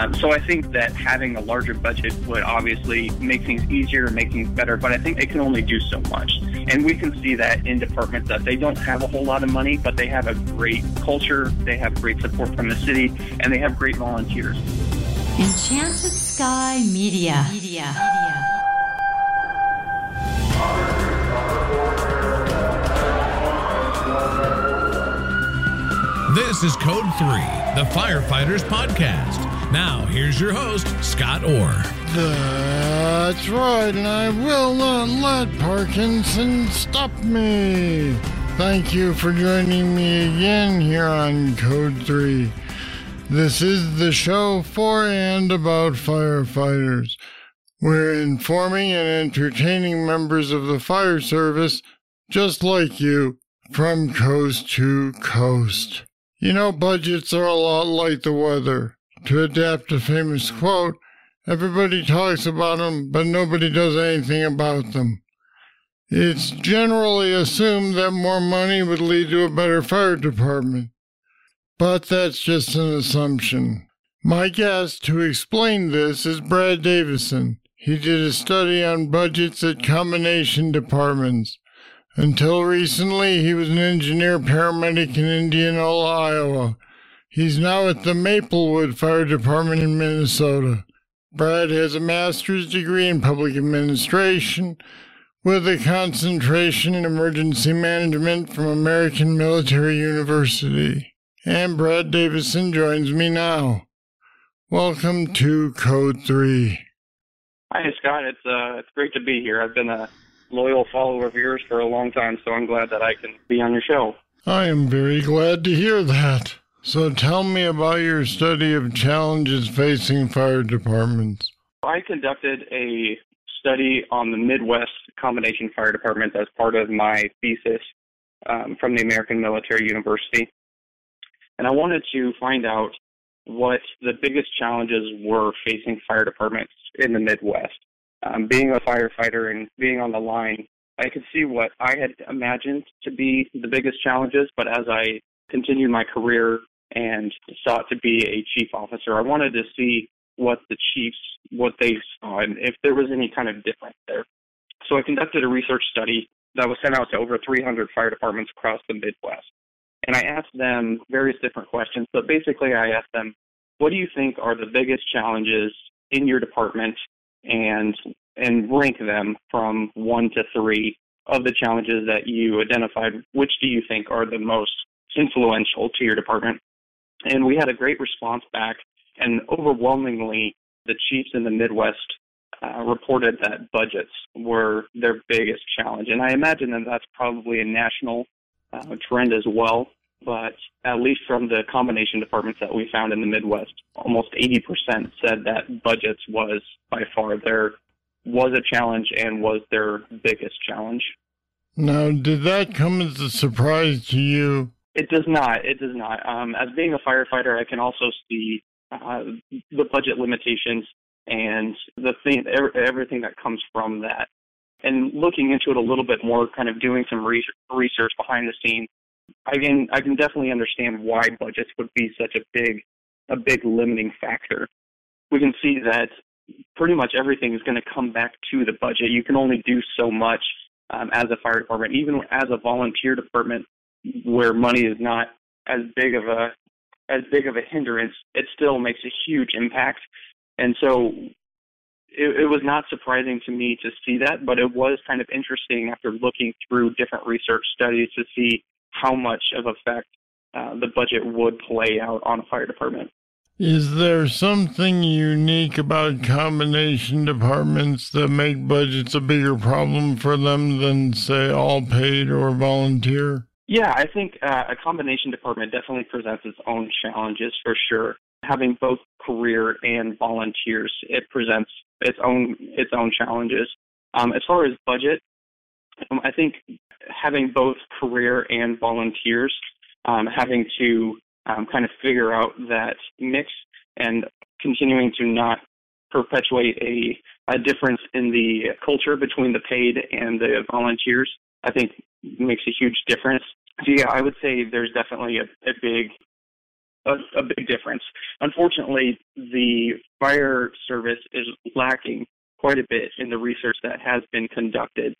Um, so I think that having a larger budget would obviously make things easier, and make things better, but I think they can only do so much. And we can see that in departments that they don't have a whole lot of money, but they have a great culture, they have great support from the city, and they have great volunteers. Enchanted Sky Media. Media. This is Code 3, the Firefighters Podcast. Now, here's your host, Scott Orr. That's right, and I will not let Parkinson stop me. Thank you for joining me again here on Code 3. This is the show for and about firefighters. We're informing and entertaining members of the fire service, just like you, from coast to coast. You know, budgets are a lot like the weather. To adapt a famous quote, everybody talks about them, but nobody does anything about them. It's generally assumed that more money would lead to a better fire department. But that's just an assumption. My guest to explain this is Brad Davison. He did a study on budgets at combination departments. Until recently, he was an engineer paramedic in Indianola, Iowa. He's now at the Maplewood Fire Department in Minnesota. Brad has a master's degree in public administration with a concentration in emergency management from American Military University. And Brad Davison joins me now. Welcome to Code 3. Hi, Scott. It's uh, it's great to be here. I've been a loyal follower of yours for a long time, so I'm glad that I can be on your show. I am very glad to hear that. So tell me about your study of challenges facing fire departments. I conducted a study on the Midwest combination fire department as part of my thesis um, from the American Military University. And I wanted to find out what the biggest challenges were facing fire departments in the Midwest. Um, being a firefighter and being on the line, I could see what I had imagined to be the biggest challenges, but as I continued my career and sought to be a chief officer, I wanted to see what the chiefs, what they saw, and if there was any kind of difference there. So I conducted a research study that was sent out to over 300 fire departments across the Midwest. And I asked them various different questions, but basically I asked them, what do you think are the biggest challenges in your department and and rank them from one to three of the challenges that you identified. Which do you think are the most influential to your department? And we had a great response back, and overwhelmingly, the chiefs in the Midwest uh, reported that budgets were their biggest challenge. And I imagine that that's probably a national uh, trend as well. But at least from the combination departments that we found in the Midwest, almost 80% said that budgets was by far their was a challenge and was their biggest challenge. Now, did that come as a surprise to you? It does not. It does not. Um, as being a firefighter, I can also see uh, the budget limitations and the thing, everything that comes from that. And looking into it a little bit more, kind of doing some research behind the scenes, I can I can definitely understand why budgets would be such a big a big limiting factor. We can see that pretty much everything is going to come back to the budget. You can only do so much um, as a fire department, even as a volunteer department, where money is not as big of a as big of a hindrance. It still makes a huge impact, and so it, it was not surprising to me to see that, but it was kind of interesting after looking through different research studies to see how much of effect uh, the budget would play out on a fire department. Is there something unique about combination departments that make budgets a bigger problem for them than, say, all paid or volunteer? Yeah, I think uh, a combination department definitely presents its own challenges for sure. Having both career and volunteers, it presents its own its own challenges. Um, as far as budget, um, I think having both career and volunteers, um, having to um, kind of figure out that mix and continuing to not perpetuate a, a difference in the culture between the paid and the volunteers, I think makes a huge difference. So yeah, I would say there's definitely a, a big a, a big difference. Unfortunately, the fire service is lacking quite a bit in the research that has been conducted.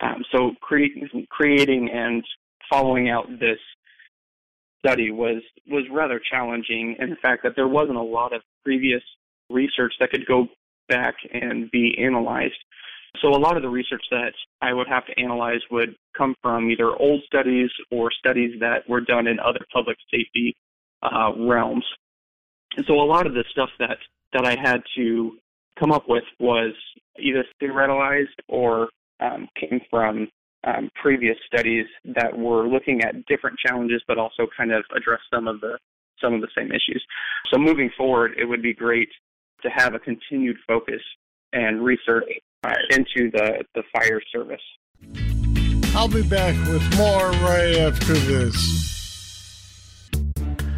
Um, so creating, creating and following out this study was was rather challenging in the fact that there wasn't a lot of previous research that could go back and be analyzed. So a lot of the research that I would have to analyze would come from either old studies or studies that were done in other public safety uh, realms. And so a lot of the stuff that that I had to come up with was either theoretized or um, came from um, previous studies that were looking at different challenges, but also kind of address some of the some of the same issues. So moving forward, it would be great to have a continued focus and research uh, into the, the fire service. I'll be back with more right after this.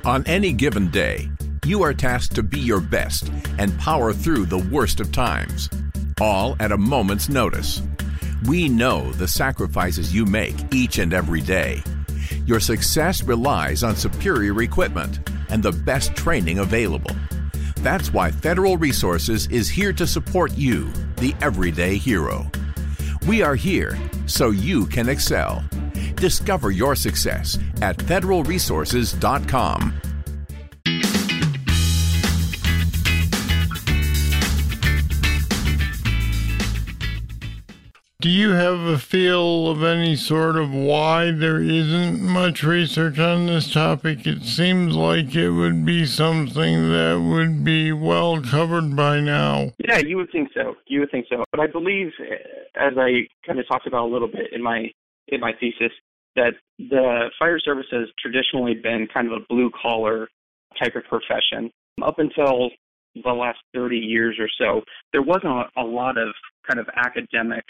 On any given day, you are tasked to be your best and power through the worst of times, all at a moment's notice. We know the sacrifices you make each and every day. Your success relies on superior equipment and the best training available. That's why Federal Resources is here to support you, the everyday hero. We are here so you can excel. Discover your success at federalresources.com. Do you have a feel of any sort of why there isn't much research on this topic? It seems like it would be something that would be well covered by now. Yeah, you would think so. You would think so. But I believe, uh, as I kind of talked about a little bit in my in my thesis, that the fire service has traditionally been kind of a blue collar type of profession up until the last 30 years or so. There wasn't a, a lot of kind of academic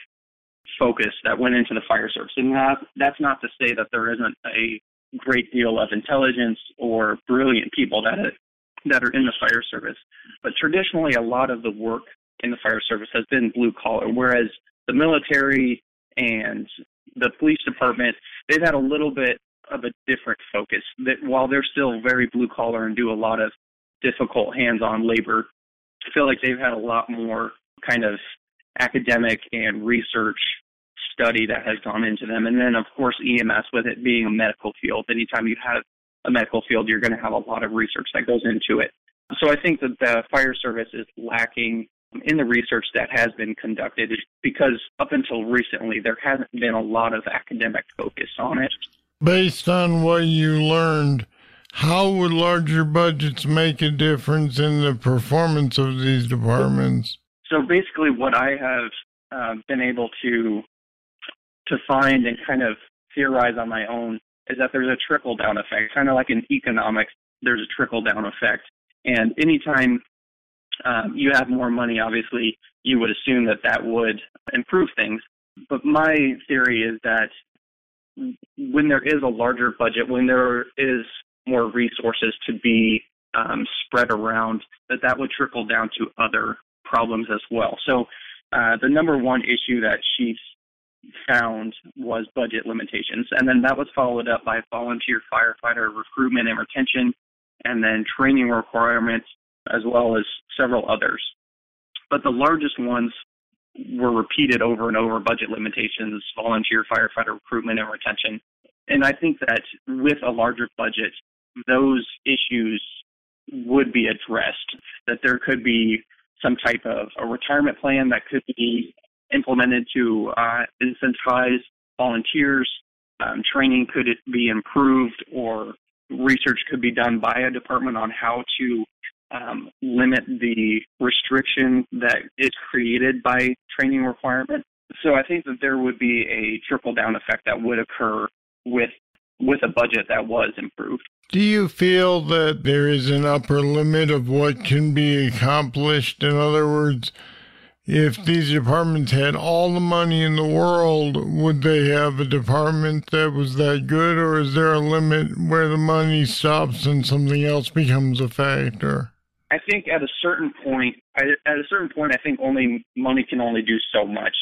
focus that went into the fire service. And that, that's not to say that there isn't a great deal of intelligence or brilliant people that that are in the fire service. But traditionally, a lot of the work in the fire service has been blue collar, whereas the military and the police department, they've had a little bit of a different focus. That while they're still very blue collar and do a lot of difficult hands on labor, I feel like they've had a lot more kind of academic and research study that has gone into them. And then, of course, EMS, with it being a medical field, anytime you have a medical field, you're going to have a lot of research that goes into it. So I think that the fire service is lacking in the research that has been conducted because up until recently, there hasn't been a lot of academic focus on it. Based on what you learned, how would larger budgets make a difference in the performance of these departments? So basically, what I have uh, been able to to find and kind of theorize on my own is that there's a trickle down effect, kind of like in economics, there's a trickle down effect. And anytime um, you have more money, obviously, you would assume that that would improve things. But my theory is that when there is a larger budget, when there is more resources to be um, spread around, that that would trickle down to other problems as well. So uh, the number one issue that she found was budget limitations, and then that was followed up by volunteer firefighter recruitment and retention, and then training requirements, as well as several others. But the largest ones were repeated over and over budget limitations, volunteer firefighter recruitment and retention. And I think that with a larger budget, those issues would be addressed, that there could be some type of a retirement plan that could be implemented to uh, incentivize volunteers. Um, training could it be improved, or research could be done by a department on how to um, limit the restriction that is created by training requirement. So I think that there would be a trickle down effect that would occur with with a budget that was improved. Do you feel that there is an upper limit of what can be accomplished? In other words, if these departments had all the money in the world, would they have a department that was that good, or is there a limit where the money stops and something else becomes a factor? I think at a certain point, at a certain point, I think only money can only do so much.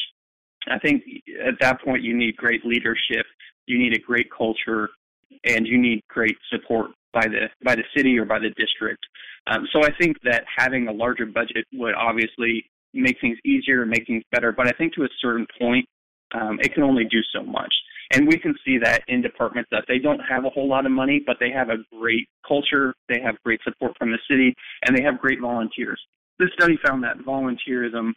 I think at that point you need great leadership, you need a great culture, and you need great support by the by the city or by the district. Um, so I think that having a larger budget would obviously make things easier and make things better. But I think to a certain point, um, it can only do so much. And we can see that in departments that they don't have a whole lot of money, but they have a great culture, they have great support from the city, and they have great volunteers. This study found that volunteerism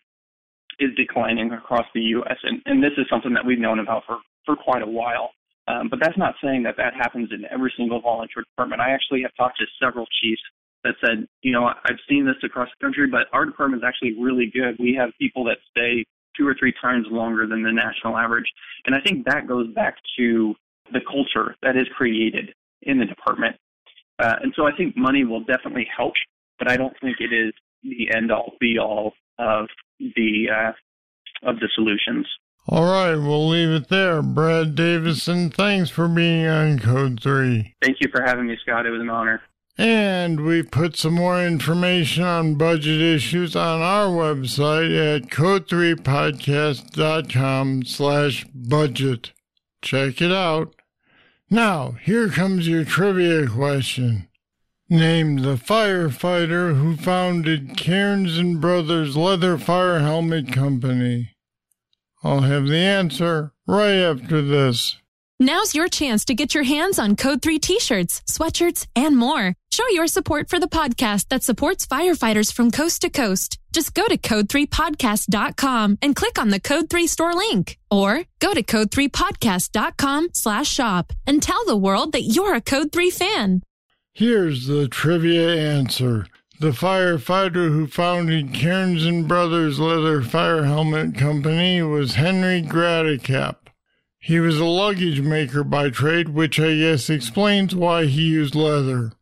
is declining across the U.S., and, and this is something that we've known about for, for quite a while. Um, but that's not saying that that happens in every single volunteer department. I actually have talked to several chiefs that said, you know, I've seen this across the country, but our department is actually really good. We have people that stay two or three times longer than the national average. And I think that goes back to the culture that is created in the department. Uh, and so I think money will definitely help, but I don't think it is the end all be all of the uh, of the solutions. All right, we'll leave it there. Brad Davison, thanks for being on Code 3. Thank you for having me, Scott. It was an honor. And we put some more information on budget issues on our website at code3podcast.com slash budget. Check it out. Now, here comes your trivia question. Name the firefighter who founded Cairns and Brothers Leather Fire Helmet Company. I'll have the answer right after this. Now's your chance to get your hands on Code 3 t shirts, sweatshirts, and more. Show your support for the podcast that supports firefighters from coast to coast. Just go to code3podcast.com and click on the Code 3 store link. Or go to code3podcast.com slash shop and tell the world that you're a Code 3 fan. Here's the trivia answer. The firefighter who founded Cairns and Brothers Leather Fire Helmet Company was Henry Gratacap. He was a luggage maker by trade, which I guess explains why he used leather.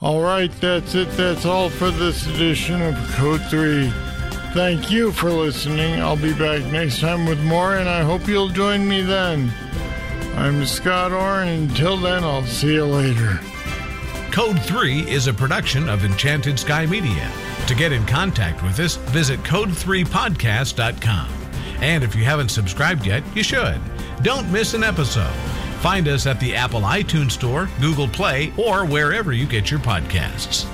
All right, that's it. That's all for this edition of Code 3. Thank you for listening. I'll be back next time with more, and I hope you'll join me then. I'm Scott Orr, and until then, I'll see you later. Code 3 is a production of Enchanted Sky Media. To get in contact with us, visit code3podcast.com. And if you haven't subscribed yet, you should. Don't miss an episode. Find us at the Apple iTunes Store, Google Play, or wherever you get your podcasts.